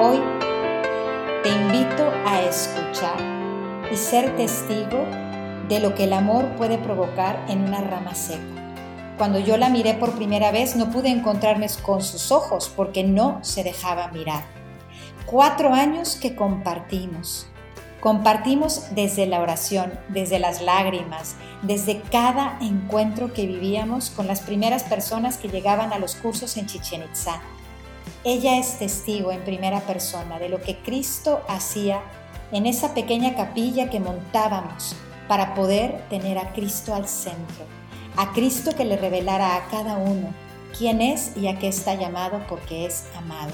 Hoy te invito a escuchar y ser testigo de lo que el amor puede provocar en una rama seca. Cuando yo la miré por primera vez no pude encontrarme con sus ojos porque no se dejaba mirar. Cuatro años que compartimos. Compartimos desde la oración, desde las lágrimas, desde cada encuentro que vivíamos con las primeras personas que llegaban a los cursos en Chichen Itza. Ella es testigo en primera persona de lo que Cristo hacía en esa pequeña capilla que montábamos para poder tener a Cristo al centro, a Cristo que le revelara a cada uno quién es y a qué está llamado porque es amado.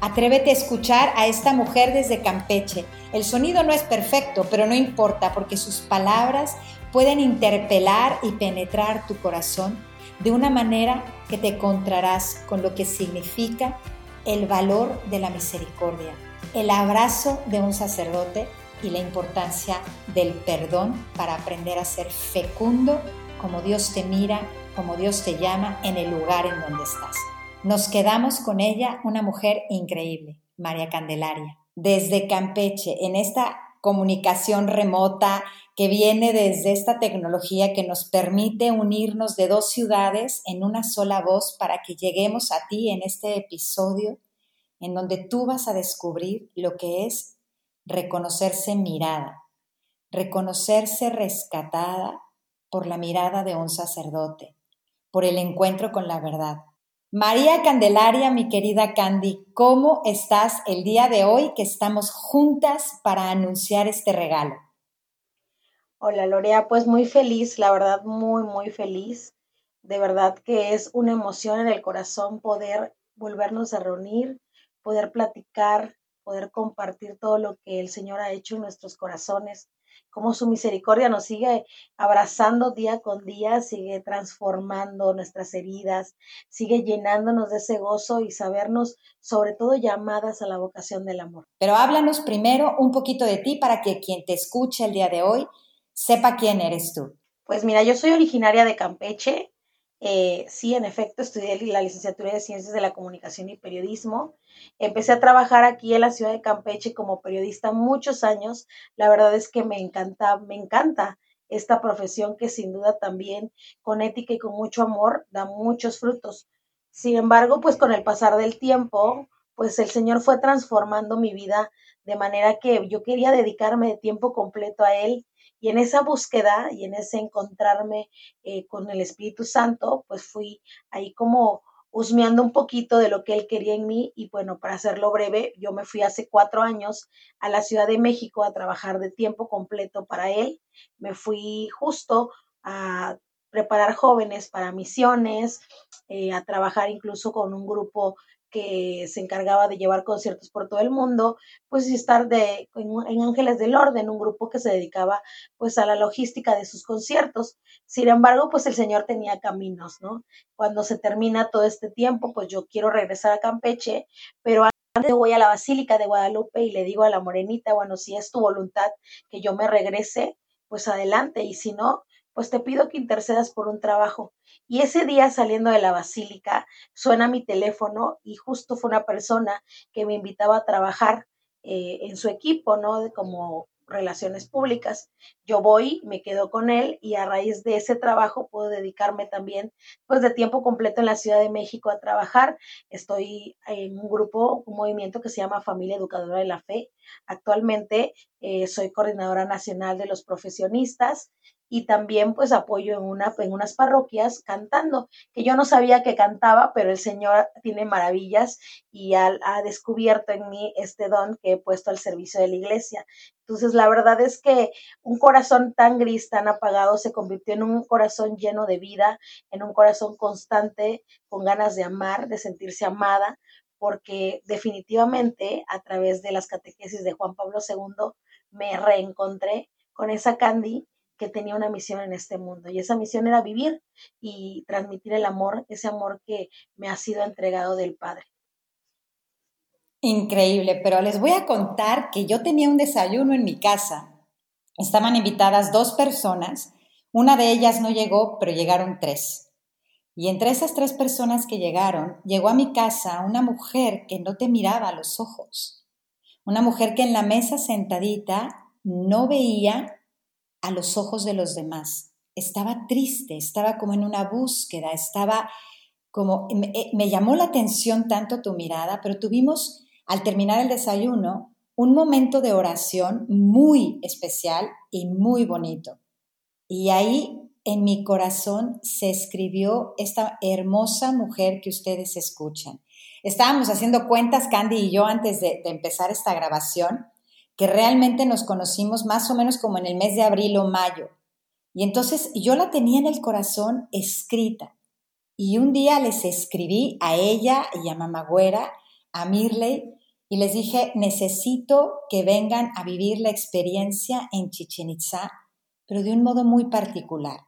Atrévete a escuchar a esta mujer desde Campeche. El sonido no es perfecto, pero no importa porque sus palabras pueden interpelar y penetrar tu corazón de una manera que te encontrarás con lo que significa el valor de la misericordia, el abrazo de un sacerdote y la importancia del perdón para aprender a ser fecundo como Dios te mira, como Dios te llama en el lugar en donde estás. Nos quedamos con ella, una mujer increíble, María Candelaria. Desde Campeche, en esta comunicación remota que viene desde esta tecnología que nos permite unirnos de dos ciudades en una sola voz para que lleguemos a ti en este episodio en donde tú vas a descubrir lo que es reconocerse mirada, reconocerse rescatada por la mirada de un sacerdote, por el encuentro con la verdad. María Candelaria, mi querida Candy, ¿cómo estás el día de hoy que estamos juntas para anunciar este regalo? Hola Lorea, pues muy feliz, la verdad muy, muy feliz. De verdad que es una emoción en el corazón poder volvernos a reunir, poder platicar, poder compartir todo lo que el Señor ha hecho en nuestros corazones, cómo su misericordia nos sigue abrazando día con día, sigue transformando nuestras heridas, sigue llenándonos de ese gozo y sabernos sobre todo llamadas a la vocación del amor. Pero háblanos primero un poquito de ti para que quien te escuche el día de hoy sepa quién eres tú. Pues mira, yo soy originaria de Campeche. Eh, sí, en efecto, estudié la licenciatura de Ciencias de la Comunicación y Periodismo. Empecé a trabajar aquí en la ciudad de Campeche como periodista muchos años. La verdad es que me encanta, me encanta esta profesión que sin duda también con ética y con mucho amor da muchos frutos. Sin embargo, pues con el pasar del tiempo, pues el Señor fue transformando mi vida de manera que yo quería dedicarme de tiempo completo a Él y en esa búsqueda y en ese encontrarme eh, con el Espíritu Santo, pues fui ahí como husmeando un poquito de lo que él quería en mí y bueno, para hacerlo breve, yo me fui hace cuatro años a la Ciudad de México a trabajar de tiempo completo para él. Me fui justo a preparar jóvenes para misiones, eh, a trabajar incluso con un grupo que se encargaba de llevar conciertos por todo el mundo, pues y estar de, en, Ángeles del Orden, un grupo que se dedicaba pues a la logística de sus conciertos. Sin embargo, pues el Señor tenía caminos, ¿no? Cuando se termina todo este tiempo, pues yo quiero regresar a Campeche, pero antes voy a la Basílica de Guadalupe y le digo a la morenita, bueno, si es tu voluntad que yo me regrese, pues adelante, y si no, pues te pido que intercedas por un trabajo. Y ese día saliendo de la basílica, suena mi teléfono y justo fue una persona que me invitaba a trabajar eh, en su equipo, ¿no? Como relaciones públicas. Yo voy, me quedo con él y a raíz de ese trabajo puedo dedicarme también pues de tiempo completo en la Ciudad de México a trabajar. Estoy en un grupo, un movimiento que se llama Familia Educadora de la Fe. Actualmente eh, soy coordinadora nacional de los profesionistas y también pues apoyo en, una, en unas parroquias cantando, que yo no sabía que cantaba, pero el Señor tiene maravillas y ha, ha, descubierto en mí este don que he puesto al servicio de la iglesia. Entonces, la verdad es que un corazón tan gris, tan apagado, se convirtió en un corazón lleno de vida, en un corazón constante, con ganas de amar, de sentirse amada, porque definitivamente a través de las catequesis de Juan Pablo II me reencontré con esa Candy que tenía una misión en este mundo y esa misión era vivir y transmitir el amor, ese amor que me ha sido entregado del Padre. Increíble, pero les voy a contar que yo tenía un desayuno en mi casa. Estaban invitadas dos personas, una de ellas no llegó, pero llegaron tres. Y entre esas tres personas que llegaron, llegó a mi casa una mujer que no te miraba a los ojos. Una mujer que en la mesa sentadita no veía a los ojos de los demás. Estaba triste, estaba como en una búsqueda, estaba como... Me, eh, me llamó la atención tanto tu mirada, pero tuvimos, al terminar el desayuno, un momento de oración muy especial y muy bonito. Y ahí en mi corazón se escribió esta hermosa mujer que ustedes escuchan. Estábamos haciendo cuentas, Candy y yo, antes de, empezar esta grabación, que realmente nos conocimos más o menos como en el mes de abril o mayo. Y entonces yo la tenía en el corazón escrita. Y un día les escribí a ella y a Mamagüera, a Mirley, y les dije, necesito que vengan a vivir la experiencia en Chichen Itza, pero de un modo muy particular.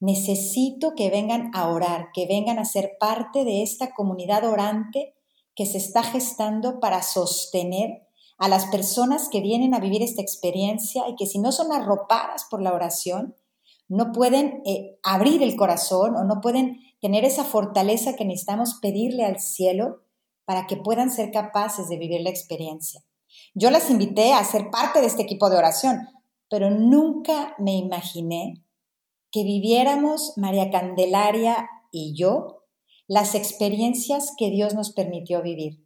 Necesito que vengan a orar, que vengan a ser parte de esta comunidad orante que se está gestando para sostener a las personas que vienen a vivir esta experiencia y que si no son arropadas por la oración, no pueden eh, abrir el corazón o no pueden tener esa fortaleza que necesitamos pedirle al cielo para que puedan ser capaces de vivir la experiencia. Yo las invité a ser parte de este equipo de oración, pero nunca me imaginé que viviéramos, María Candelaria y yo, las experiencias que Dios nos permitió vivir.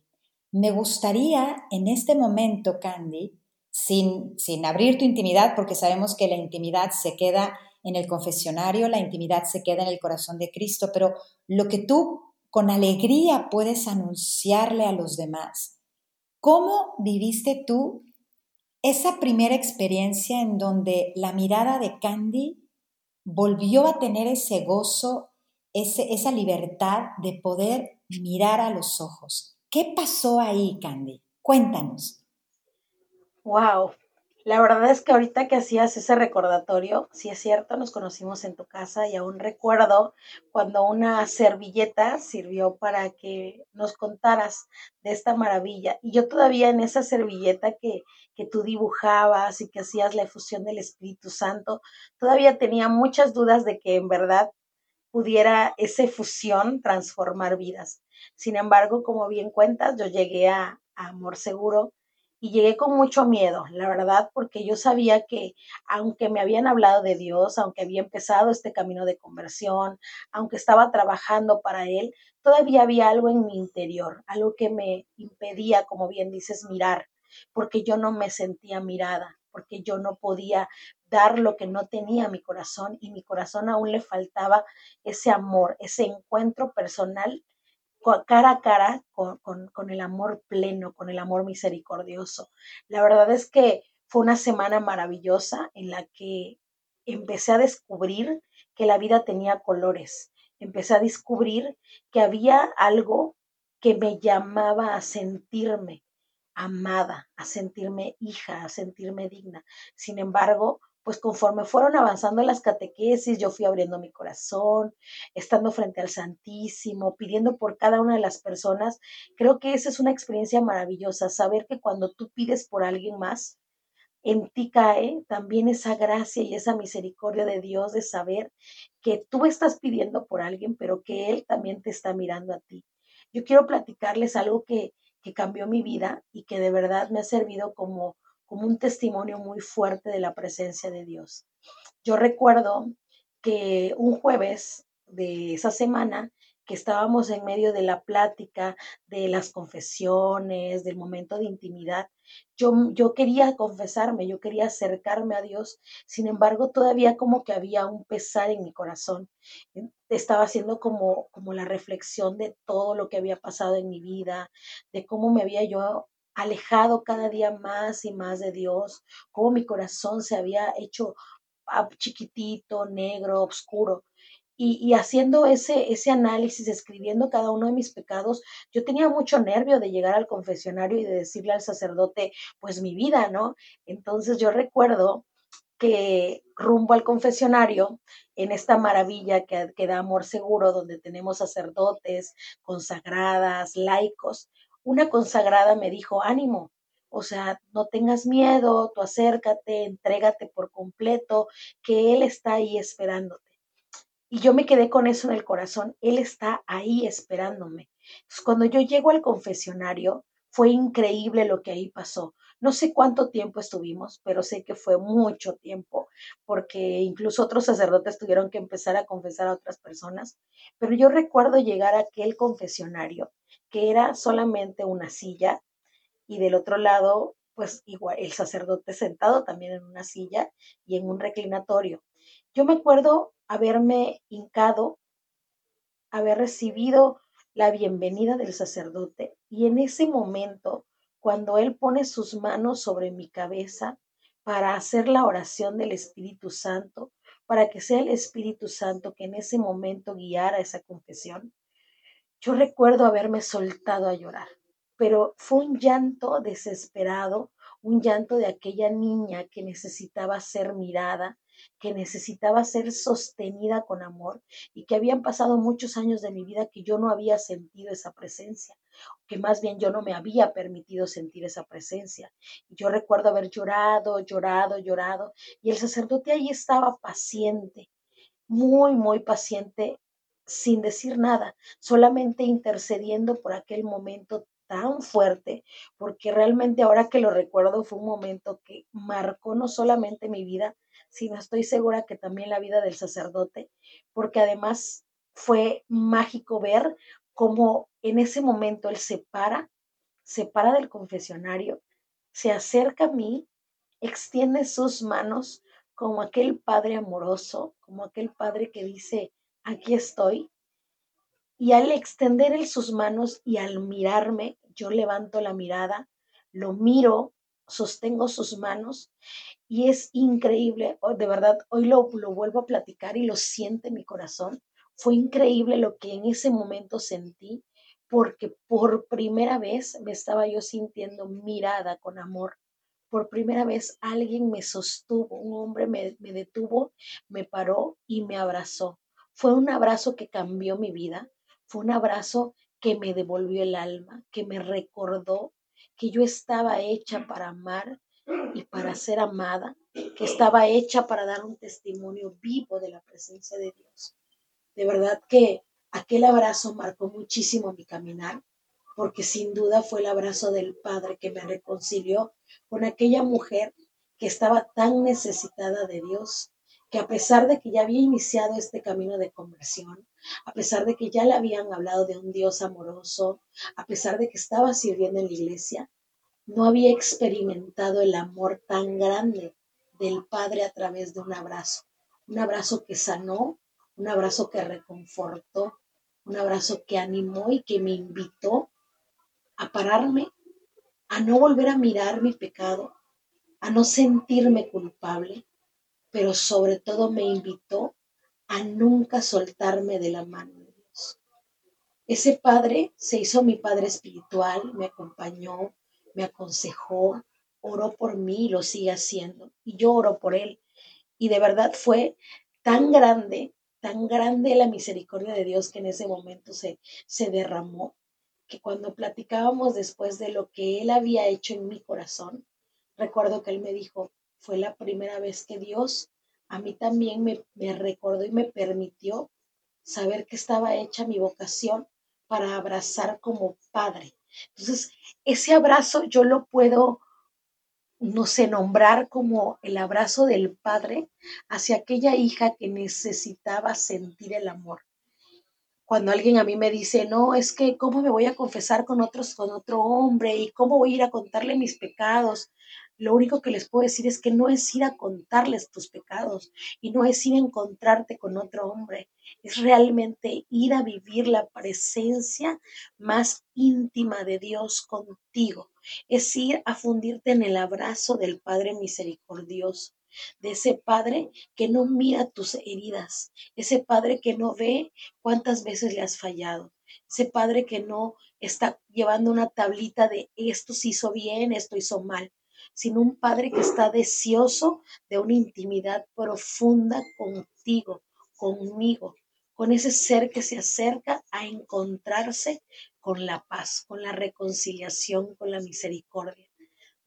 Me gustaría en este momento, Candy, sin, sin abrir tu intimidad, porque sabemos que la intimidad se queda en el confesionario, la intimidad se queda en el corazón de Cristo, pero lo que tú con alegría puedes anunciarle a los demás. ¿Cómo viviste tú esa primera experiencia en donde la mirada de Candy volvió a tener ese gozo, ese, esa libertad de poder mirar a los ojos. ¿Qué pasó ahí, Candy? Cuéntanos. Wow, la verdad es que ahorita que hacías ese recordatorio, sí es cierto, nos conocimos en tu casa y aún recuerdo cuando una servilleta sirvió para que nos contaras de esta maravilla. Y yo todavía en esa servilleta que, que tú dibujabas y que hacías la efusión del Espíritu Santo, todavía tenía muchas dudas de que en verdad pudiera esa efusión transformar vidas. Sin embargo, como bien cuentas, yo llegué a, a Amor Seguro y llegué con mucho miedo, la verdad, porque yo sabía que aunque me habían hablado de Dios, aunque había empezado este camino de conversión, aunque estaba trabajando para Él, todavía había algo en mi interior, algo que me impedía, como bien dices, mirar, porque yo no me sentía mirada, porque yo no podía dar lo que no tenía mi corazón y mi corazón aún le faltaba ese amor, ese encuentro personal cara a cara con, el amor pleno, con el amor misericordioso. La verdad es que fue una semana maravillosa en la que empecé a descubrir que la vida tenía colores. Empecé a descubrir que había algo que me llamaba a sentirme amada, a sentirme hija, a sentirme digna. Sin embargo, pues conforme fueron avanzando las catequesis, yo fui abriendo mi corazón, estando frente al Santísimo, pidiendo por cada una de las personas. Creo que esa es una experiencia maravillosa, saber que cuando tú pides por alguien más, en ti cae también esa gracia y esa misericordia de Dios de saber que tú estás pidiendo por alguien, pero que Él también te está mirando a ti. Yo quiero platicarles algo que, que cambió mi vida y que de verdad me ha servido como como un testimonio muy fuerte de la presencia de Dios. Yo recuerdo que un jueves de esa semana que estábamos en medio de la plática, de las confesiones, del momento de intimidad, yo, yo quería confesarme, yo quería acercarme a Dios, sin embargo todavía como que había un pesar en mi corazón. Estaba haciendo como, como la reflexión de todo lo que había pasado en mi vida, de cómo me había yo alejado cada día más y más de Dios, cómo mi corazón se había hecho ah, chiquitito, negro, oscuro. Y, haciendo ese, ese análisis, escribiendo cada uno de mis pecados, yo tenía mucho nervio de llegar al confesionario y de decirle al sacerdote, pues mi vida, ¿no? Entonces yo recuerdo que rumbo al confesionario, en esta maravilla que, que da amor seguro, donde tenemos sacerdotes, consagradas, laicos, una consagrada me dijo, ánimo, o sea, no tengas miedo, tú acércate, entrégate por completo, que Él está ahí esperándote. Y yo me quedé con eso en el corazón. Él está ahí esperándome. cuando yo llego al confesionario, fue increíble lo que ahí pasó. No sé cuánto tiempo estuvimos, pero sé que fue mucho tiempo, porque incluso otros sacerdotes tuvieron que empezar a confesar a otras personas. Pero yo recuerdo llegar a aquel confesionario, que era solamente una silla, y del otro lado, pues igual el sacerdote sentado también en una silla y en un reclinatorio. Yo me acuerdo haberme hincado, haber recibido la bienvenida del sacerdote y en ese momento, cuando él pone sus manos sobre mi cabeza para hacer la oración del Espíritu Santo, para que sea el Espíritu Santo que en ese momento guiara esa confesión, yo recuerdo haberme soltado a llorar, pero fue un llanto desesperado, un llanto de aquella niña que necesitaba ser mirada, que necesitaba ser sostenida con amor y que habían pasado muchos años de mi vida que yo no había sentido esa presencia, que más bien yo no me había permitido sentir esa presencia. Yo recuerdo haber llorado, llorado, llorado, y el sacerdote ahí estaba paciente, muy, muy paciente, sin decir nada, solamente intercediendo por aquel momento tan fuerte, porque realmente ahora que lo recuerdo fue un momento que marcó no solamente mi vida, sino estoy segura que también la vida del sacerdote, porque además fue mágico ver cómo en ese momento él se para, se para del confesionario, se acerca a mí, extiende sus manos como aquel padre amoroso, como aquel padre que dice, aquí estoy. Y al extender él sus manos y al mirarme, yo levanto la mirada, lo miro, sostengo sus manos y es increíble, oh, de verdad, hoy lo, vuelvo a platicar y lo siente mi corazón. Fue increíble lo que en ese momento sentí, porque por primera vez me estaba yo sintiendo mirada con amor. Por primera vez alguien me sostuvo, un hombre me detuvo, me paró y me abrazó. Fue un abrazo que cambió mi vida, fue un abrazo que me devolvió el alma, que me recordó que yo estaba hecha para amar y para ser amada, que estaba hecha para dar un testimonio vivo de la presencia de Dios. De verdad que aquel abrazo marcó muchísimo mi caminar, porque sin duda fue el abrazo del Padre que me reconcilió con aquella mujer que estaba tan necesitada de Dios, que a pesar de que ya había iniciado este camino de conversión, a pesar de que ya le habían hablado de un Dios amoroso, a pesar de que estaba sirviendo en la iglesia, no había experimentado el amor tan grande del Padre a través de un abrazo. Un abrazo que sanó, un abrazo que reconfortó, un abrazo que animó y que me invitó a pararme, a no volver a mirar mi pecado, a no sentirme culpable, pero sobre todo me invitó a nunca soltarme de la mano de Dios. Ese Padre se hizo mi Padre espiritual, me acompañó, me aconsejó, oró por mí y lo sigue haciendo. Y yo oro por él. Y de verdad fue tan grande, tan grande la misericordia de Dios que en ese momento se, se derramó, que cuando platicábamos después de lo que él había hecho en mi corazón, recuerdo que él me dijo, fue la primera vez que Dios a mí también me, me recordó y me permitió saber que estaba hecha mi vocación para abrazar como padre. Entonces, ese abrazo yo lo puedo, no sé, nombrar como el abrazo del padre hacia aquella hija que necesitaba sentir el amor. Cuando alguien a mí me dice, no, es que, ¿cómo me voy a confesar con otros, con otro hombre? ¿Y cómo voy a ir a contarle mis pecados? Lo único que les puedo decir es que no es ir a contarles tus pecados y no es ir a encontrarte con otro hombre, es realmente ir a vivir la presencia más íntima de Dios contigo, es ir a fundirte en el abrazo del Padre misericordioso de ese Padre que no mira tus heridas, ese Padre que no ve cuántas veces le has fallado, ese Padre que no está llevando una tablita de esto se hizo bien, esto hizo mal, sino un Padre que está deseoso de una intimidad profunda contigo, conmigo, con ese ser que se acerca a encontrarse con la paz, con la reconciliación, con la misericordia.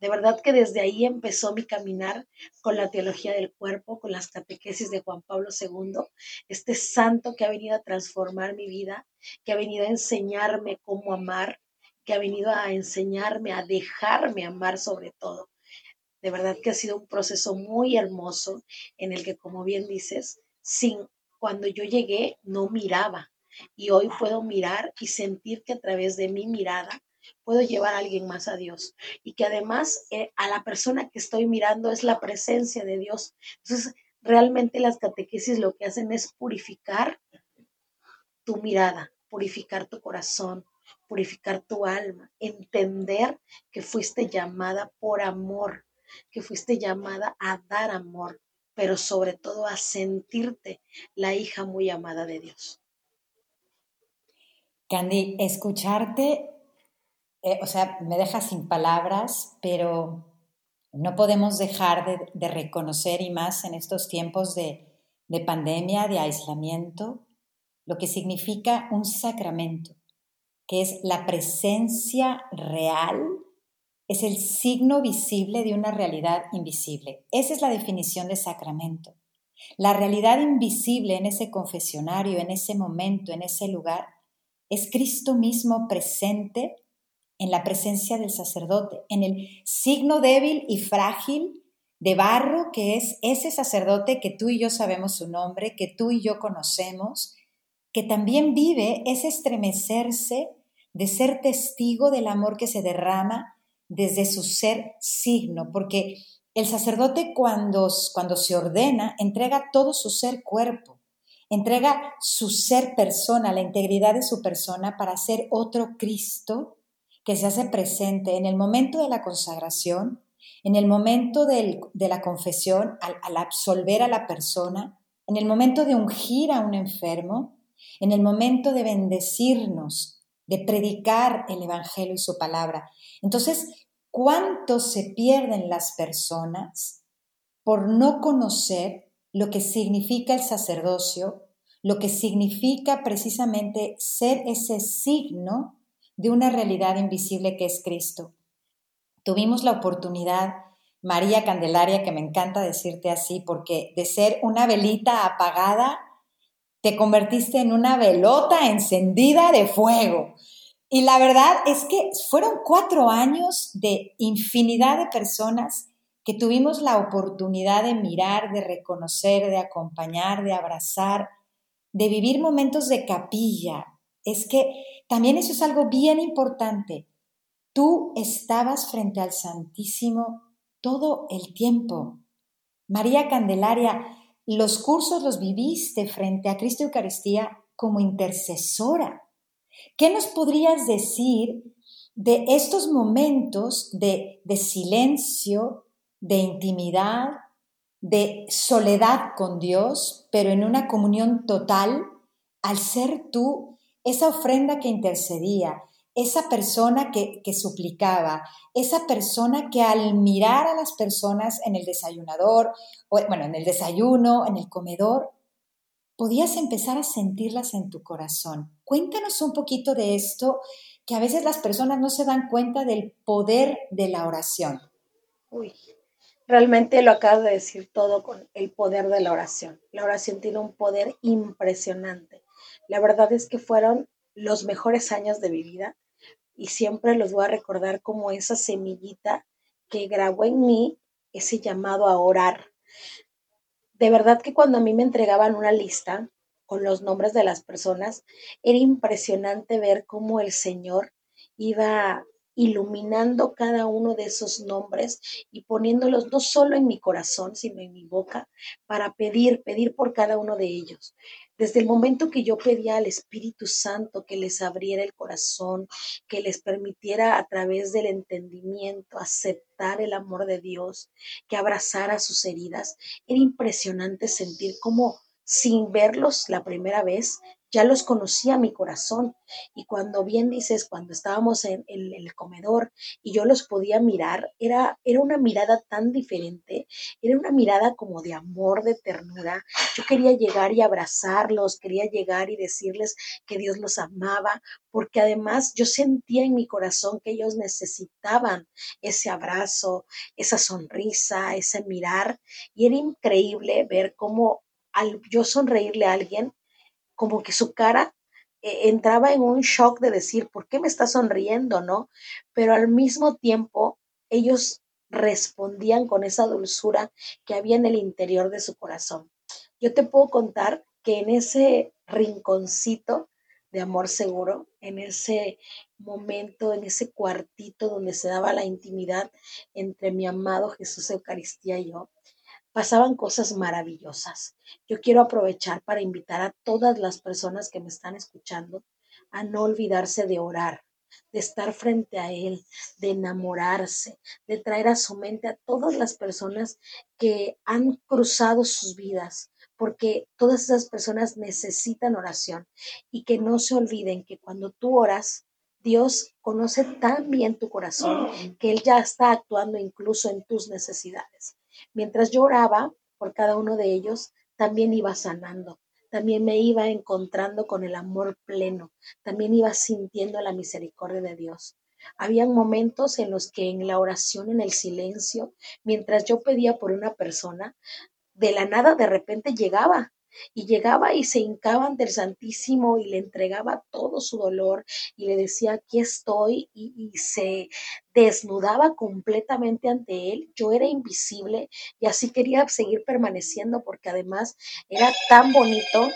De verdad que desde ahí empezó mi caminar con la teología del cuerpo, con las catequesis de Juan Pablo II, este santo que ha venido a transformar mi vida, que ha venido a enseñarme cómo amar, que ha venido a enseñarme a dejarme amar sobre todo. De verdad que ha sido un proceso muy hermoso en el que, como bien dices, sin cuando yo llegué no miraba y hoy puedo mirar y sentir que a través de mi mirada puedo llevar a alguien más a Dios y que además eh, a la persona que estoy mirando es la presencia de Dios. Entonces, realmente las catequesis lo que hacen es purificar tu mirada, purificar tu corazón, purificar tu alma, entender que fuiste llamada por amor, que fuiste llamada a dar amor, pero sobre todo a sentirte la hija muy amada de Dios. Candy, escucharte, eh, o sea, me deja sin palabras, pero no podemos dejar de, reconocer, y más en estos tiempos de, de pandemia, de aislamiento, lo que significa un sacramento, que es la presencia real, es el signo visible de una realidad invisible. Esa es la definición de sacramento. La realidad invisible en ese confesionario, en ese momento, en ese lugar, es Cristo mismo presente en la presencia del sacerdote, en el signo débil y frágil de barro que es ese sacerdote que tú y yo sabemos su nombre, que tú y yo conocemos, que también vive ese estremecerse de ser testigo del amor que se derrama desde su ser signo, porque el sacerdote cuando, cuando se ordena entrega todo su ser cuerpo, entrega su ser persona, la integridad de su persona para ser otro Cristo que se hace presente en el momento de la consagración, en el momento de la confesión, al, al absolver a la persona, en el momento de ungir a un enfermo, en el momento de bendecirnos, de predicar el Evangelio y su palabra. Entonces, ¿cuánto se pierden las personas por no conocer lo que significa el sacerdocio, lo que significa precisamente ser ese signo de una realidad invisible que es Cristo. Tuvimos la oportunidad, María Candelaria, que me encanta decirte así, porque de ser una velita apagada, te convertiste en una velota encendida de fuego. Y la verdad es que fueron cuatro años de infinidad de personas que tuvimos la oportunidad de mirar, de reconocer, de acompañar, de abrazar, de vivir momentos de capilla. Es que también eso es algo bien importante. Tú estabas frente al Santísimo todo el tiempo. María Candelaria, los cursos los viviste frente a Cristo Eucaristía como intercesora. ¿Qué nos podrías decir de estos momentos de, silencio, de intimidad, de soledad con Dios, pero en una comunión total, al ser tú esa ofrenda que intercedía, esa persona que, que, suplicaba, esa persona que al mirar a las personas en el desayunador, o, bueno, en el desayuno, en el comedor, podías empezar a sentirlas en tu corazón. Cuéntanos un poquito de esto, que a veces las personas no se dan cuenta del poder de la oración. Uy, Realmente lo acabas de decir todo con el poder de la oración. La oración tiene un poder impresionante. La verdad es que fueron los mejores años de mi vida y siempre los voy a recordar como esa semillita que grabó en mí ese llamado a orar. De verdad que cuando a mí me entregaban una lista con los nombres de las personas, era impresionante ver cómo el Señor iba iluminando cada uno de esos nombres y poniéndolos no solo en mi corazón, sino en mi boca, para pedir, pedir por cada uno de ellos. Desde el momento que yo pedía al Espíritu Santo que les abriera el corazón, que les permitiera a través del entendimiento aceptar el amor de Dios, que abrazara sus heridas, era impresionante sentir cómo sin verlos la primera vez, ya los conocía mi corazón. Y cuando bien dices, cuando estábamos en, el comedor y yo los podía mirar, era, era una mirada tan diferente, era una mirada como de amor, de ternura. Yo quería llegar y abrazarlos, quería llegar y decirles que Dios los amaba, porque además yo sentía en mi corazón que ellos necesitaban ese abrazo, esa sonrisa, ese mirar. Y era increíble ver cómo al yo sonreírle a alguien, como que su cara eh, entraba en un shock de decir, ¿por qué me está sonriendo? ¿No? Pero al mismo tiempo, ellos respondían con esa dulzura que había en el interior de su corazón. Yo te puedo contar que en ese rinconcito de amor seguro, en ese momento, en ese cuartito donde se daba la intimidad entre mi amado Jesús Eucaristía y yo, pasaban cosas maravillosas. Yo quiero aprovechar para invitar a todas las personas que me están escuchando a no olvidarse de orar, de estar frente a Él, de enamorarse, de traer a su mente a todas las personas que han cruzado sus vidas, porque todas esas personas necesitan oración y que no se olviden que cuando tú oras, Dios conoce tan bien tu corazón que Él ya está actuando incluso en tus necesidades. Mientras yo oraba por cada uno de ellos, también iba sanando, también me iba encontrando con el amor pleno, también iba sintiendo la misericordia de Dios. Habían momentos en los que en la oración, en el silencio, mientras yo pedía por una persona, de la nada de repente llegaba y llegaba y se hincaba ante el Santísimo y le entregaba todo su dolor y le decía, aquí estoy y, se desnudaba completamente ante él. Yo era invisible y así quería seguir permaneciendo porque además era tan bonito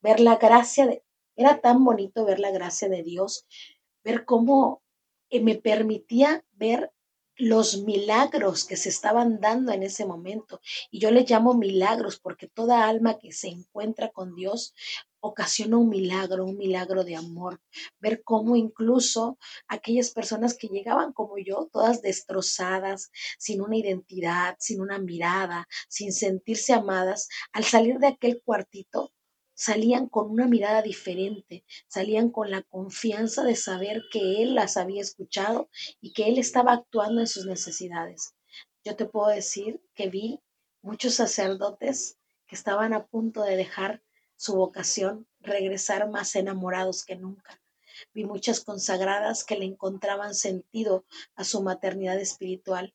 ver la gracia de, era tan bonito ver la gracia de Dios, ver cómo eh, me permitía ver los milagros que se estaban dando en ese momento. Y yo le llamo milagros porque toda alma que se encuentra con Dios ocasiona un milagro, un milagro de amor. Ver cómo incluso aquellas personas que llegaban como yo, todas destrozadas, sin una identidad, sin una mirada, sin sentirse amadas, al salir de aquel cuartito, salían con una mirada diferente, salían con la confianza de saber que Él las había escuchado y que Él estaba actuando en sus necesidades. Yo te puedo decir que vi muchos sacerdotes que estaban a punto de dejar su vocación, regresar más enamorados que nunca. Vi muchas consagradas que le encontraban sentido a su maternidad espiritual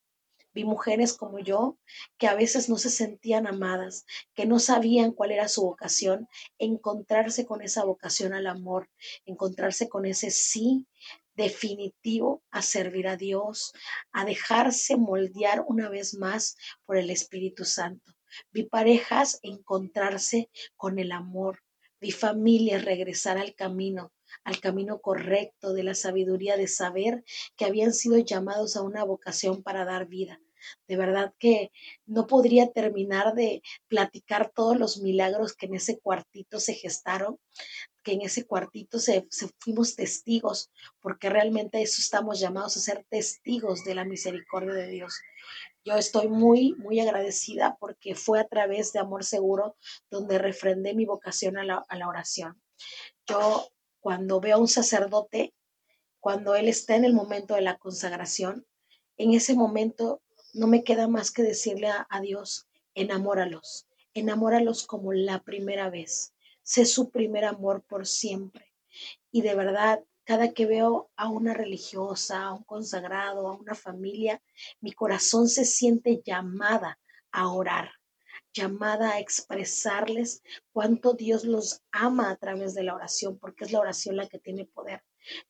Vi mujeres como yo que a veces no se sentían amadas, que no sabían cuál era su vocación, encontrarse con esa vocación al amor, encontrarse con ese sí definitivo a servir a Dios, a dejarse moldear una vez más por el Espíritu Santo. Vi parejas encontrarse con el amor, vi familias regresar al camino, al camino correcto de la sabiduría de saber que habían sido llamados a una vocación para dar vida. De verdad que no podría terminar de platicar todos los milagros que en ese cuartito se gestaron, que en ese cuartito se, fuimos testigos, porque realmente eso estamos llamados a ser testigos de la misericordia de Dios. Yo estoy muy, muy agradecida porque fue a través de Amor Seguro donde refrendé mi vocación a la, a la oración. Yo cuando veo a un sacerdote, cuando él está en el momento de la consagración, en ese momento no me queda más que decirle a, Dios, enamóralos, enamóralos como la primera vez, sé su primer amor por siempre. Y de verdad, cada que veo a una religiosa, a un consagrado, a una familia, mi corazón se siente llamada a orar, llamada a expresarles cuánto Dios los ama a través de la oración, porque es la oración la que tiene poder.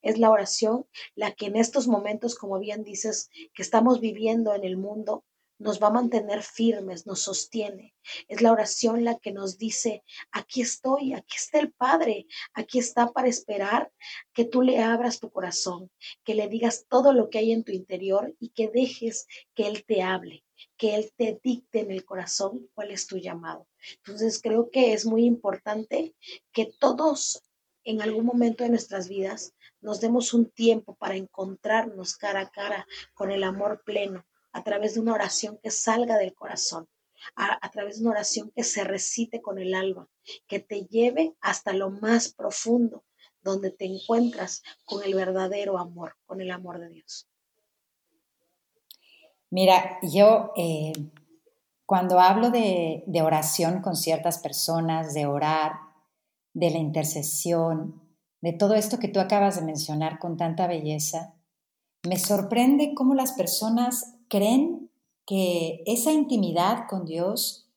Es la oración la que en estos momentos, como bien dices, que estamos viviendo en el mundo, nos va a mantener firmes, nos sostiene. Es la oración la que nos dice, aquí estoy, aquí está el Padre, aquí está para esperar que tú le abras tu corazón, que le digas todo lo que hay en tu interior y que dejes que Él te hable, que Él te dicte en el corazón cuál es tu llamado. Entonces creo que es muy importante que todos en algún momento de nuestras vidas nos demos un tiempo para encontrarnos cara a cara con el amor pleno a través de una oración que salga del corazón. a, través de una oración que se recite con el alma, que te lleve hasta lo más profundo, donde te encuentras con el verdadero amor, con el amor de Dios. Mira, yo eh, cuando hablo de, de oración con ciertas personas, de orar, de la intercesión, de todo esto que tú acabas de mencionar con tanta belleza, me sorprende cómo las personas creen que esa intimidad con Dios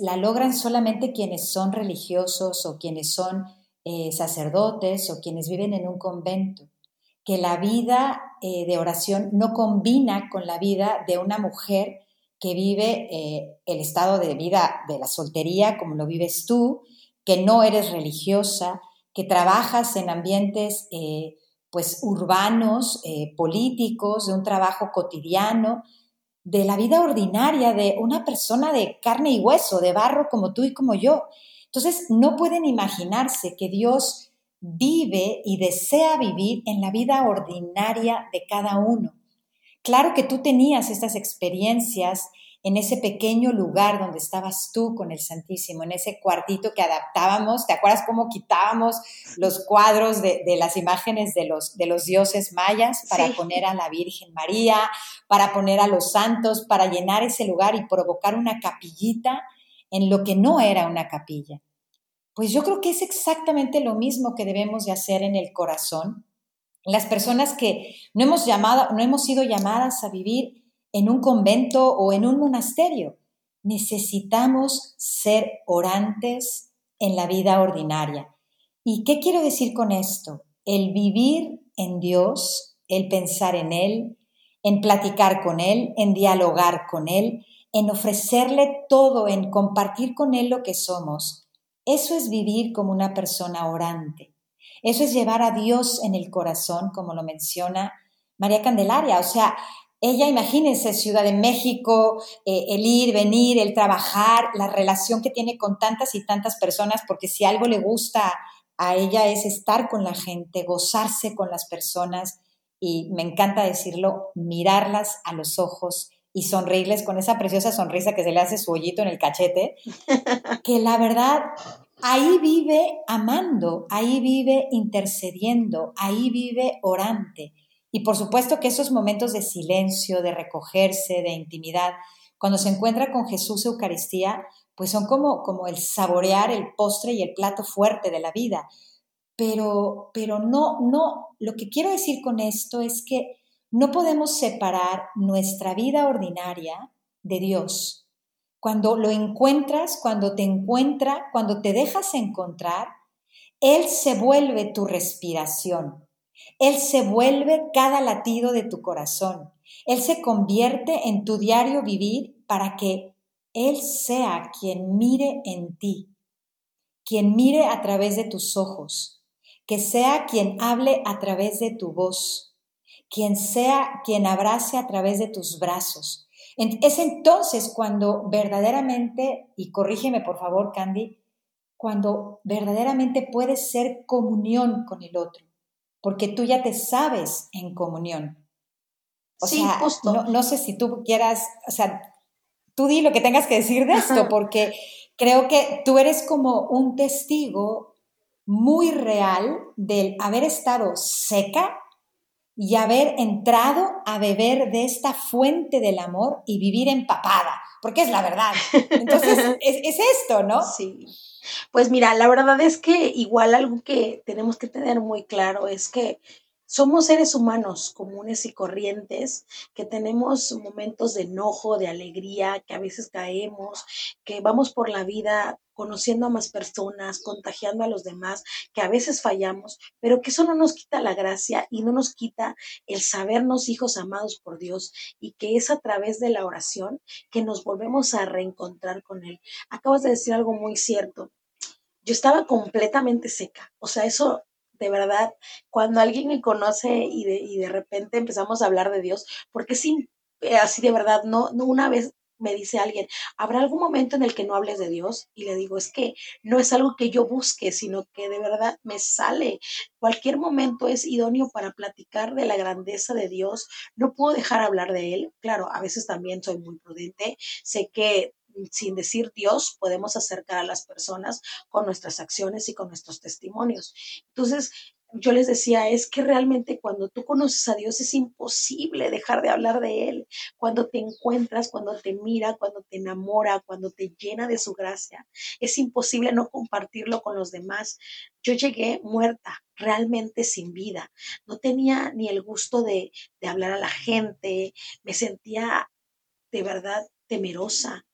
la logran solamente quienes son religiosos o quienes son eh, sacerdotes o quienes viven en un convento, que la vida eh, de oración no combina con la vida de una mujer que vive eh, el estado de vida de la soltería como lo vives tú, que no eres religiosa, que trabajas en ambientes pues urbanos, eh, políticos, de un trabajo cotidiano, de la vida ordinaria de una persona de carne y hueso, de barro como tú y como yo. Entonces, no pueden imaginarse que Dios vive y desea vivir en la vida ordinaria de cada uno. Claro que tú tenías estas experiencias en ese pequeño lugar donde estabas tú con el Santísimo, en ese cuartito que adaptábamos. ¿Te acuerdas cómo quitábamos los cuadros de, las imágenes de los, de los dioses mayas para poner a la Virgen María, para poner a los santos, para llenar ese lugar y provocar una capillita en lo que no era una capilla? Pues yo creo que es exactamente lo mismo que debemos de hacer en el corazón. Las personas que no hemos llamado, no hemos sido llamadas a vivir en un convento o en un monasterio. Necesitamos ser orantes en la vida ordinaria. ¿Y qué quiero decir con esto? El vivir en Dios, el pensar en Él, en platicar con Él, en dialogar con Él, en ofrecerle todo, en compartir con Él lo que somos. Eso es vivir como una persona orante. Eso es llevar a Dios en el corazón, como lo menciona María Candelaria. O sea, ella, imagínense, Ciudad de México, eh, el ir, venir, el trabajar, la relación que tiene con tantas y tantas personas, porque si algo le gusta a ella es estar con la gente, gozarse con las personas y me encanta decirlo, mirarlas a los ojos y sonreírles con esa preciosa sonrisa que se le hace su hoyito en el cachete, que la verdad ahí vive amando, ahí vive intercediendo, ahí vive orante. Y por supuesto que esos momentos de silencio, de recogerse, de intimidad, cuando se encuentra con Jesús Eucaristía, pues son como, como el saborear el postre y el plato fuerte de la vida. Pero, pero no, no, lo que quiero decir con esto es que no podemos separar nuestra vida ordinaria de Dios. Cuando lo encuentras, cuando te encuentra, cuando te dejas encontrar, Él se vuelve tu respiración. Él se vuelve cada latido de tu corazón. Él se convierte en tu diario vivir para que Él sea quien mire en ti, quien mire a través de tus ojos, que sea quien hable a través de tu voz, quien sea quien abrace a través de tus brazos. Es entonces cuando verdaderamente, y corrígeme por favor, Candy, cuando verdaderamente puedes ser comunión con el otro porque tú ya te sabes en comunión. O sí, sea, justo. No, sé si tú quieras, o sea, tú di lo que tengas que decir de esto, porque creo que tú eres como un testigo muy real del haber estado seca y haber entrado a beber de esta fuente del amor y vivir empapada, porque es la verdad. Entonces, es, es esto, ¿no? Sí. Pues mira, la verdad es que igual algo que tenemos que tener muy claro es que somos seres humanos comunes y corrientes que tenemos momentos de enojo, de alegría, que a veces caemos, que vamos por la vida conociendo a más personas, contagiando a los demás, que a veces fallamos, pero que eso no nos quita la gracia y no nos quita el sabernos hijos amados por Dios y que es a través de la oración que nos volvemos a reencontrar con Él. Acabas de decir algo muy cierto yo estaba completamente seca. O sea, eso de verdad, cuando alguien me conoce y de, y de repente empezamos a hablar de Dios, porque sí, eh, así de verdad, no, no una vez me dice alguien, ¿habrá algún momento en el que no hables de Dios? Y le digo, es que no es algo que yo busque, sino que de verdad me sale. Cualquier momento es idóneo para platicar de la grandeza de Dios. No puedo dejar hablar de Él. Claro, a veces también soy muy prudente. Sé que sin decir Dios, podemos acercar a las personas con nuestras acciones y con nuestros testimonios. Entonces, yo les decía, es que realmente cuando tú conoces a Dios es imposible dejar de hablar de Él. Cuando te encuentras, cuando te mira, cuando te enamora, cuando te llena de su gracia, es imposible no compartirlo con los demás. Yo llegué muerta, realmente sin vida. No tenía ni el gusto de, de hablar a la gente. Me sentía de verdad temerosa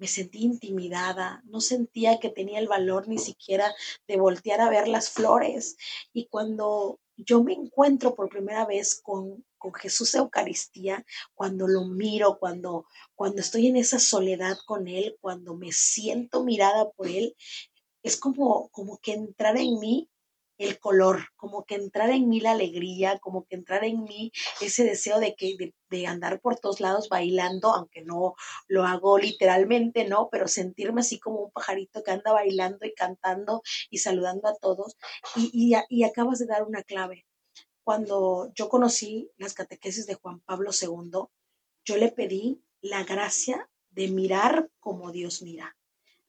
me sentí intimidada, no sentía que tenía el valor ni siquiera de voltear a ver las flores. Y cuando yo me encuentro por primera vez con, con Jesús Eucaristía, cuando lo miro, cuando, cuando estoy en esa soledad con Él, cuando me siento mirada por Él, es como, como que entrar en mí el color, como que entrar en mí la alegría, como que entrar en mí ese deseo de que de, andar por todos lados bailando, aunque no lo hago literalmente, ¿no? Pero sentirme así como un pajarito que anda bailando y cantando y saludando a todos. Y, y acabas de dar una clave. Cuando yo conocí las catequesis de Juan Pablo II, yo le pedí la gracia de mirar como Dios mira,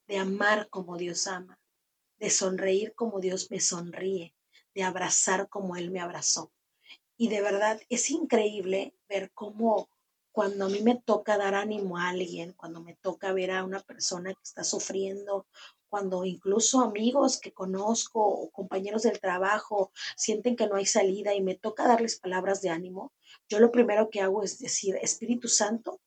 de amar como Dios ama de sonreír como Dios me sonríe, de abrazar como Él me abrazó. Y de verdad es increíble ver cómo cuando a mí me toca dar ánimo a alguien, cuando me toca ver a una persona que está sufriendo, cuando incluso amigos que conozco o compañeros del trabajo sienten que no hay salida y me toca darles palabras de ánimo, yo lo primero que hago es decir, Espíritu Santo,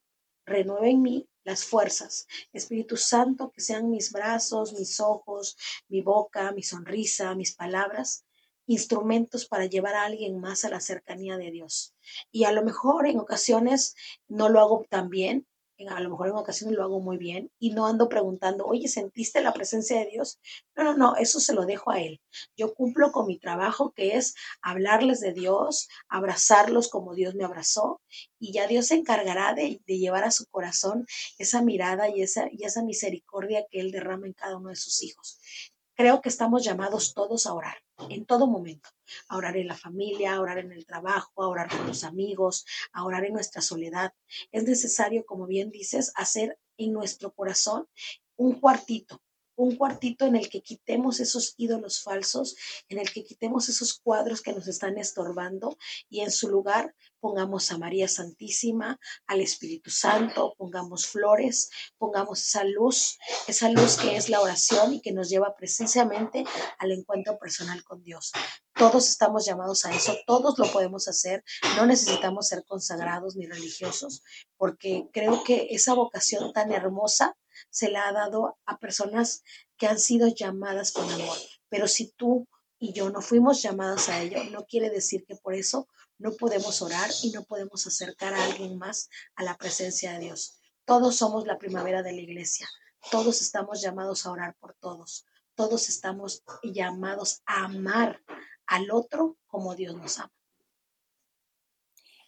renueva en mí las fuerzas. Espíritu Santo, que sean mis brazos, mis ojos, mi boca, mi sonrisa, mis palabras, instrumentos para llevar a alguien más a la cercanía de Dios. Y a lo mejor en ocasiones no lo hago tan bien, a lo mejor en ocasiones lo hago muy bien y no ando preguntando, oye, ¿sentiste la presencia de Dios? No, no, no, eso se lo dejo a Él. Yo cumplo con mi trabajo que es hablarles de Dios, abrazarlos como Dios me abrazó y ya Dios se encargará de, llevar a su corazón esa mirada y esa, y esa misericordia que Él derrama en cada uno de sus hijos. Creo que estamos llamados todos a orar en todo momento, a orar en la familia, a orar en el trabajo, a orar con los amigos, a orar en nuestra soledad. Es necesario, como bien dices, hacer en nuestro corazón un cuartito, un cuartito en el que quitemos esos ídolos falsos, en el que quitemos esos cuadros que nos están estorbando y en su lugar pongamos a María Santísima, al Espíritu Santo, pongamos flores, pongamos esa luz, esa luz que es la oración y que nos lleva precisamente al encuentro personal con Dios. Todos estamos llamados a eso, todos lo podemos hacer, no necesitamos ser consagrados ni religiosos, porque creo que esa vocación tan hermosa se la ha dado a personas que han sido llamadas con amor. Pero si tú y yo no fuimos llamadas a ello, no quiere decir que por eso no podemos orar y no podemos acercar a alguien más a la presencia de Dios. Todos somos la primavera de la iglesia. Todos estamos llamados a orar por todos. Todos estamos llamados a amar al otro como Dios nos ama.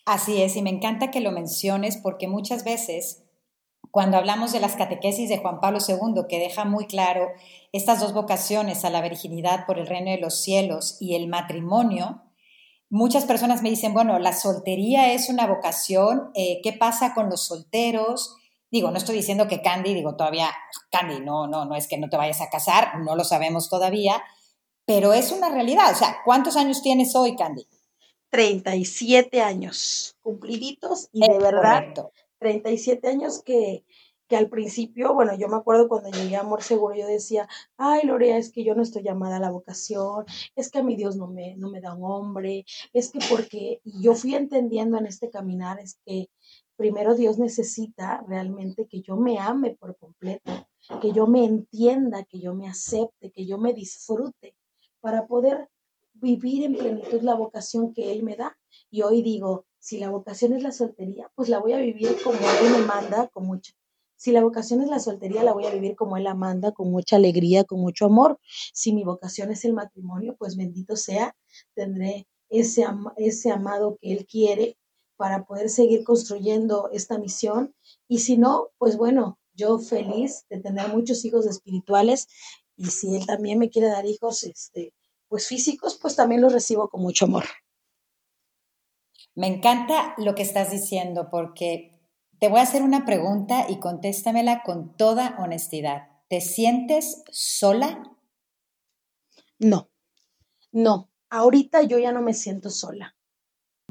Así es, y me encanta que lo menciones porque muchas veces cuando hablamos de las catequesis de Juan Pablo II, que deja muy claro estas dos vocaciones a la virginidad por el reino de los cielos y el matrimonio, muchas personas me dicen, bueno, la soltería es una vocación, eh, ¿qué pasa con los solteros? Digo, no estoy diciendo que Candy, digo todavía, Candy, no, no, no es que no te vayas a casar, no lo sabemos todavía, pero es una realidad. O sea, ¿cuántos años tienes hoy, Candy? 37 años cumpliditos y de verdad 37 años que, que al principio, bueno, yo me acuerdo cuando llegué a Amor Seguro, yo decía, ay, Lorea, es que yo no estoy llamada a la vocación, es que a mi Dios no me, no me da un hombre, es que porque yo fui entendiendo en este caminar, es que primero Dios necesita realmente que yo me ame por completo, que yo me entienda, que yo me acepte, que yo me disfrute, para poder vivir en plenitud la vocación que Él me da. Y hoy digo, si la vocación es la soltería, pues la voy a vivir como Él me manda, con mucha. Si la vocación es la soltería, la voy a vivir como Él la manda, con mucha alegría, con mucho amor. Si mi vocación es el matrimonio, pues bendito sea, tendré ese, ese amado que Él quiere para poder seguir construyendo esta misión. Y si no, pues bueno, yo feliz de tener muchos hijos espirituales y si Él también me quiere dar hijos, este, pues físicos, pues también los recibo con mucho amor. Me encanta lo que estás diciendo porque Te voy a hacer una pregunta y contéstamela con toda honestidad. ¿Te sientes sola? No, no, ahorita yo ya no me siento sola.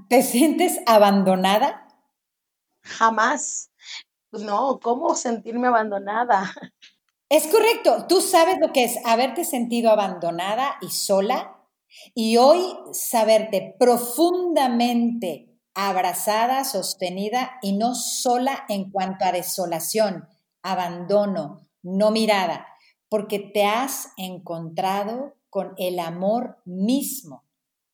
¿Te sientes abandonada? Jamás. No, ¿cómo sentirme abandonada? Es correcto, tú sabes lo que es haberte sentido abandonada y sola y hoy saberte profundamente abrazada, sostenida y no sola en cuanto a desolación, abandono, no mirada, porque te has encontrado con el amor mismo,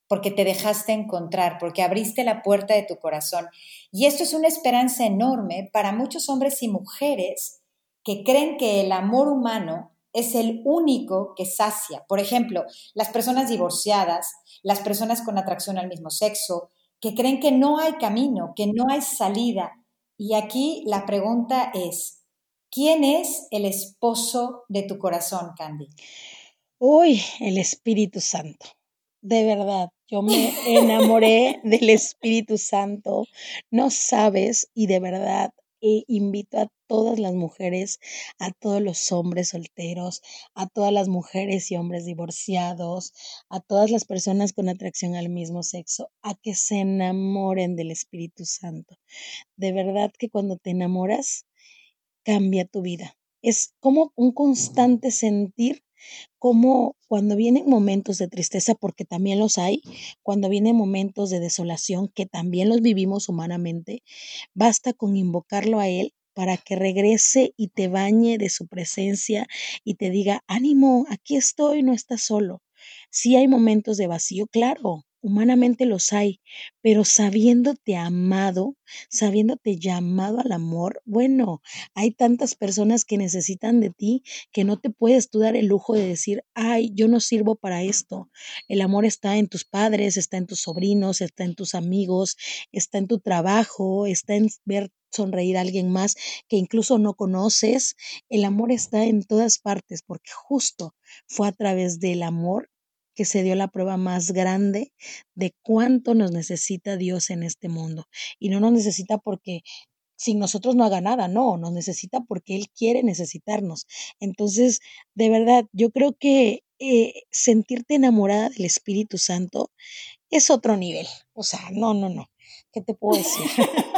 porque te dejaste encontrar, porque abriste la puerta de tu corazón. Y esto es una esperanza enorme para muchos hombres y mujeres que creen que el amor humano es el único que sacia. Por ejemplo, las personas divorciadas, las personas con atracción al mismo sexo, que creen que no hay camino, que no hay salida. Y aquí la pregunta es, ¿quién es el esposo de tu corazón, Candy? Uy, el Espíritu Santo. De verdad, yo me enamoré del Espíritu Santo. No sabes, y de verdad, e invito a todas las mujeres, a todos los hombres solteros, a todas las mujeres y hombres divorciados, a todas las personas con atracción al mismo sexo, a que se enamoren del Espíritu Santo. De verdad que cuando te enamoras, cambia tu vida. Es como un constante sentir como cuando vienen momentos de tristeza, porque también los hay, cuando vienen momentos de desolación, que también los vivimos humanamente, basta con invocarlo a Él para que regrese y te bañe de su presencia y te diga, ánimo, aquí estoy, no estás solo. Si hay momentos de vacío, claro, humanamente los hay, pero sabiéndote amado, sabiéndote llamado al amor, bueno, hay tantas personas que necesitan de ti que no te puedes tú dar el lujo de decir, ay, yo no sirvo para esto. El amor está en tus padres, está en tus sobrinos, está en tus amigos, está en tu trabajo, está en ver sonreír a alguien más que incluso no conoces. El amor está en todas partes porque justo fue a través del amor que se dio la prueba más grande de cuánto nos necesita Dios en este mundo. Y no nos necesita porque sin nosotros no haga nada, no, nos necesita porque Él quiere necesitarnos. Entonces, de verdad, yo creo que eh, sentirte enamorada del Espíritu Santo es otro nivel. O sea, no, no, no. ¿Qué te puedo decir?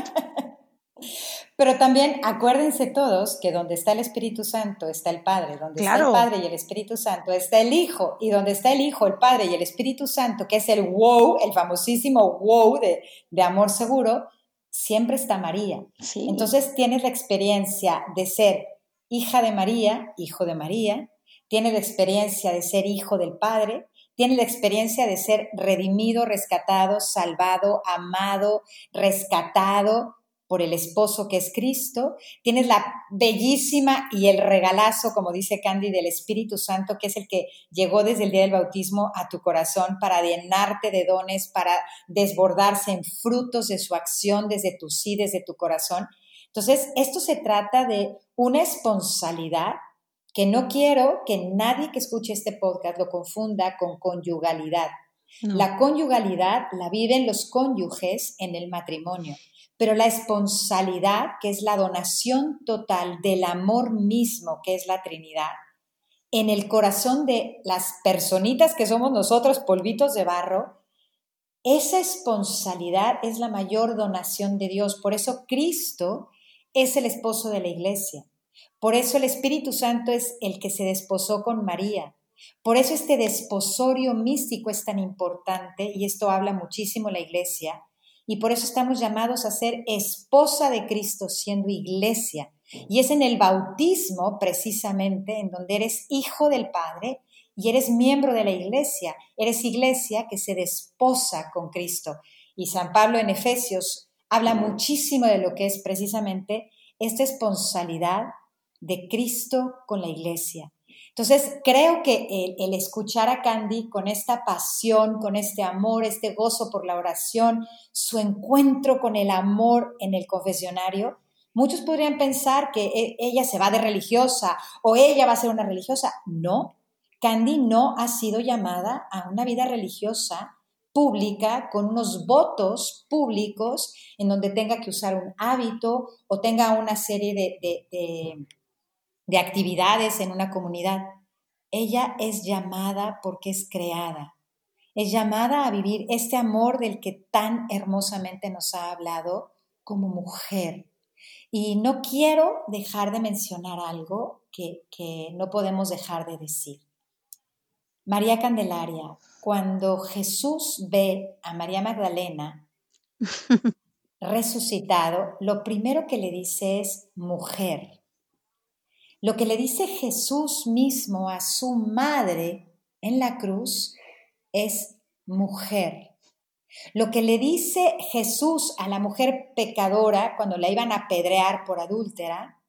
Pero también acuérdense todos que donde está el Espíritu Santo está el Padre, donde está el Padre y el Espíritu Santo está el Hijo, y donde está el Hijo, el Padre y el Espíritu Santo, que es el wow, el famosísimo wow de, de amor seguro, siempre está María. Entonces tienes la experiencia de ser hija de María, hijo de María, tienes la experiencia de ser hijo del Padre, tienes la experiencia de ser redimido, rescatado, salvado, amado, rescatado por el esposo que es Cristo, tienes la bellísima y el regalazo, como dice Candy, del Espíritu Santo, que es el que llegó desde el día del bautismo a tu corazón para llenarte de dones, para desbordarse en frutos de su acción desde tu sí, desde tu corazón. Entonces, esto se trata de una responsabilidad que no quiero que nadie que escuche este podcast lo confunda con conyugalidad. La conyugalidad la viven los cónyuges en el matrimonio pero la esponsalidad, que es la donación total del amor mismo, que es la Trinidad, en el corazón de las personitas que somos nosotros, polvitos de barro, esa esponsalidad es la mayor donación de Dios. Por eso Cristo es el esposo de la iglesia. Por eso el Espíritu Santo es el que se desposó con María. Por eso este desposorio místico es tan importante y esto habla muchísimo la iglesia y por eso estamos llamados a ser esposa de Cristo siendo iglesia. Y es en el bautismo precisamente en donde eres hijo del Padre y eres miembro de la iglesia. Eres iglesia que se desposa con Cristo. Y San Pablo en Efesios habla muchísimo de lo que es precisamente esta esponsalidad de Cristo con la iglesia. Entonces, creo que el, escuchar a Candy con esta pasión, con este amor, este gozo por la oración, su encuentro con el amor en el confesionario, muchos podrían pensar que e, ella se va de religiosa o ella va a ser una religiosa. No, Candy no ha sido llamada a una vida religiosa pública con unos votos públicos en donde tenga que usar un hábito o tenga una serie de, de actividades en una comunidad. Ella es llamada porque es creada. Es llamada a vivir este amor del que tan hermosamente nos ha hablado como mujer. Y no quiero dejar de mencionar algo que, que no podemos dejar de decir. María Candelaria, cuando Jesús ve a María Magdalena resucitado, lo primero que le dice es mujer. Lo que le dice Jesús mismo a su madre en la cruz es mujer. Lo que le dice Jesús a la mujer pecadora cuando la iban a apedrear por adúltera,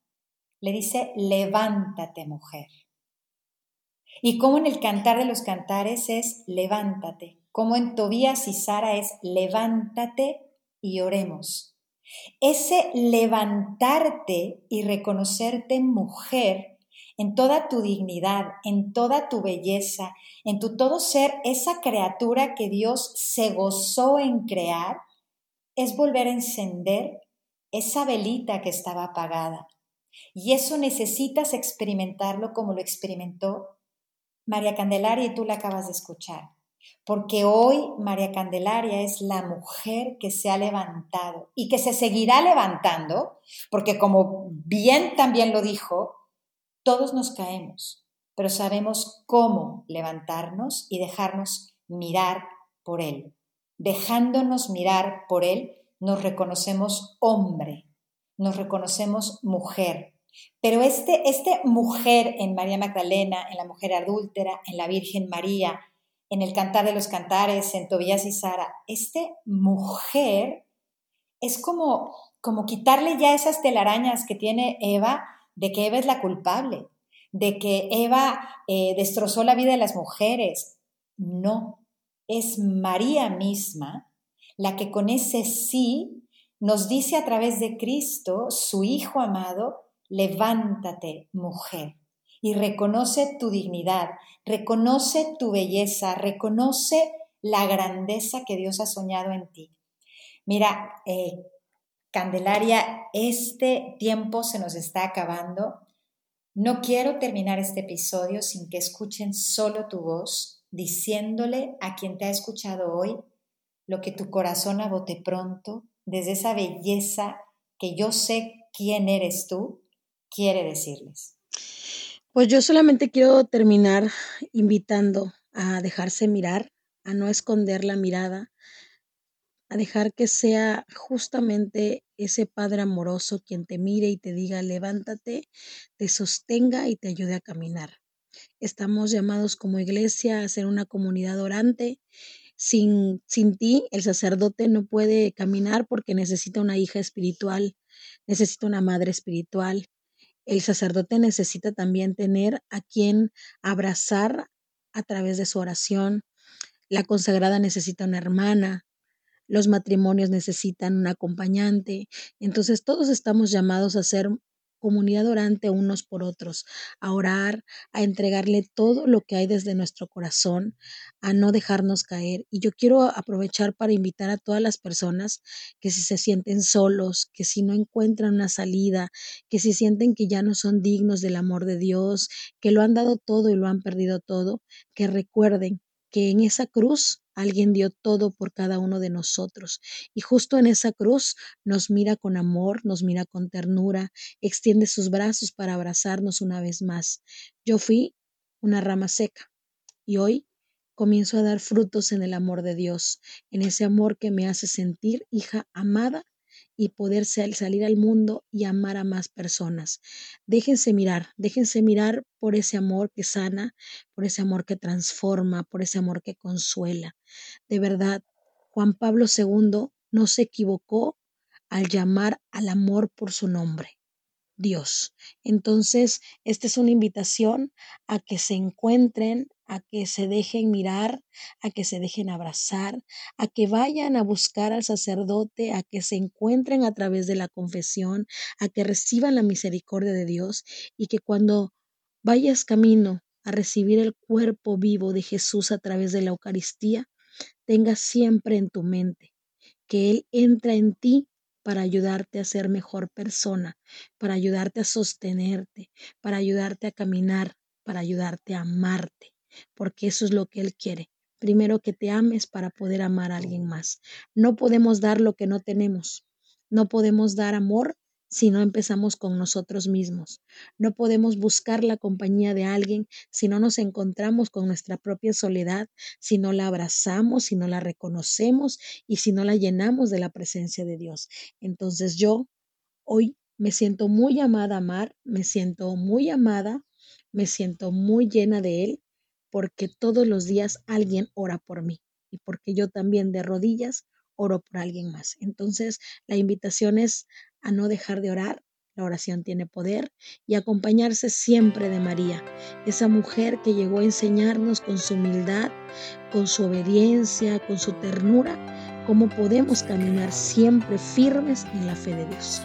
le dice, levántate mujer. Y como en el cantar de los cantares es levántate, como en Tobías y Sara es levántate y oremos. Ese levantarte y reconocerte mujer en toda tu dignidad, en toda tu belleza, en tu todo ser, esa criatura que Dios se gozó en crear, es volver a encender esa velita que estaba apagada. Y eso necesitas experimentarlo como lo experimentó María Candelaria y tú la acabas de escuchar. Porque hoy María Candelaria es la mujer que se ha levantado y que se seguirá levantando, porque como bien también lo dijo, todos nos caemos, pero sabemos cómo levantarnos y dejarnos mirar por Él. Dejándonos mirar por Él, nos reconocemos hombre, nos reconocemos mujer, pero este, este mujer en María Magdalena, en la mujer adúltera, en la Virgen María, en el Cantar de los Cantares, en Tobías y Sara, este mujer es como, como quitarle ya esas telarañas que tiene Eva de que Eva es la culpable, de que Eva eh, destrozó la vida de las mujeres. No, es María misma la que con ese sí nos dice a través de Cristo, su Hijo amado, levántate, mujer, y reconoce tu dignidad, reconoce tu belleza, reconoce la grandeza que Dios ha soñado en ti. Mira, eh, Candelaria, este tiempo se nos está acabando. No quiero terminar este episodio sin que escuchen solo tu voz, diciéndole a quien te ha escuchado hoy lo que tu corazón abote pronto, desde esa belleza que yo sé quién eres tú quiere decirles? Pues yo solamente quiero terminar invitando a dejarse mirar, a no esconder la mirada, a dejar que sea justamente ese Padre amoroso quien te mire y te diga, levántate, te sostenga y te ayude a caminar. Estamos llamados como iglesia a ser una comunidad orante. Sin, sin ti, el sacerdote no puede caminar porque necesita una hija espiritual, necesita una madre espiritual, el sacerdote necesita también tener a quien abrazar a través de su oración. La consagrada necesita una hermana. Los matrimonios necesitan un acompañante. Entonces todos estamos llamados a ser comunidad orante unos por otros, a orar, a entregarle todo lo que hay desde nuestro corazón, a no dejarnos caer. Y yo quiero aprovechar para invitar a todas las personas que si se sienten solos, que si no encuentran una salida, que si sienten que ya no son dignos del amor de Dios, que lo han dado todo y lo han perdido todo, que recuerden que en esa cruz alguien dio todo por cada uno de nosotros. Y justo en esa cruz nos mira con amor, nos mira con ternura, extiende sus brazos para abrazarnos una vez más. Yo fui una rama seca y hoy comienzo a dar frutos en el amor de Dios, en ese amor que me hace sentir hija amada y poder salir al mundo y amar a más personas. Déjense mirar, déjense mirar por ese amor que sana, por ese amor que transforma, por ese amor que consuela. De verdad, Juan Pablo II no se equivocó al llamar al amor por su nombre. Dios. Entonces, esta es una invitación a que se encuentren, a que se dejen mirar, a que se dejen abrazar, a que vayan a buscar al sacerdote, a que se encuentren a través de la confesión, a que reciban la misericordia de Dios y que cuando vayas camino a recibir el cuerpo vivo de Jesús a través de la Eucaristía, tenga siempre en tu mente que Él entra en ti para ayudarte a ser mejor persona, para ayudarte a sostenerte, para ayudarte a caminar, para ayudarte a amarte, porque eso es lo que Él quiere. Primero que te ames para poder amar a alguien más. No podemos dar lo que no tenemos. No podemos dar amor si no empezamos con nosotros mismos. No podemos buscar la compañía de alguien si no nos encontramos con nuestra propia soledad, si no la abrazamos, si no la reconocemos y si no la llenamos de la presencia de Dios. Entonces yo hoy me siento muy amada a amar, me siento muy amada, me siento muy llena de Él, porque todos los días alguien ora por mí y porque yo también de rodillas oro por alguien más. Entonces, la invitación es a no dejar de orar. La oración tiene poder y acompañarse siempre de María, esa mujer que llegó a enseñarnos con su humildad, con su obediencia, con su ternura, cómo podemos caminar siempre firmes en la fe de Dios.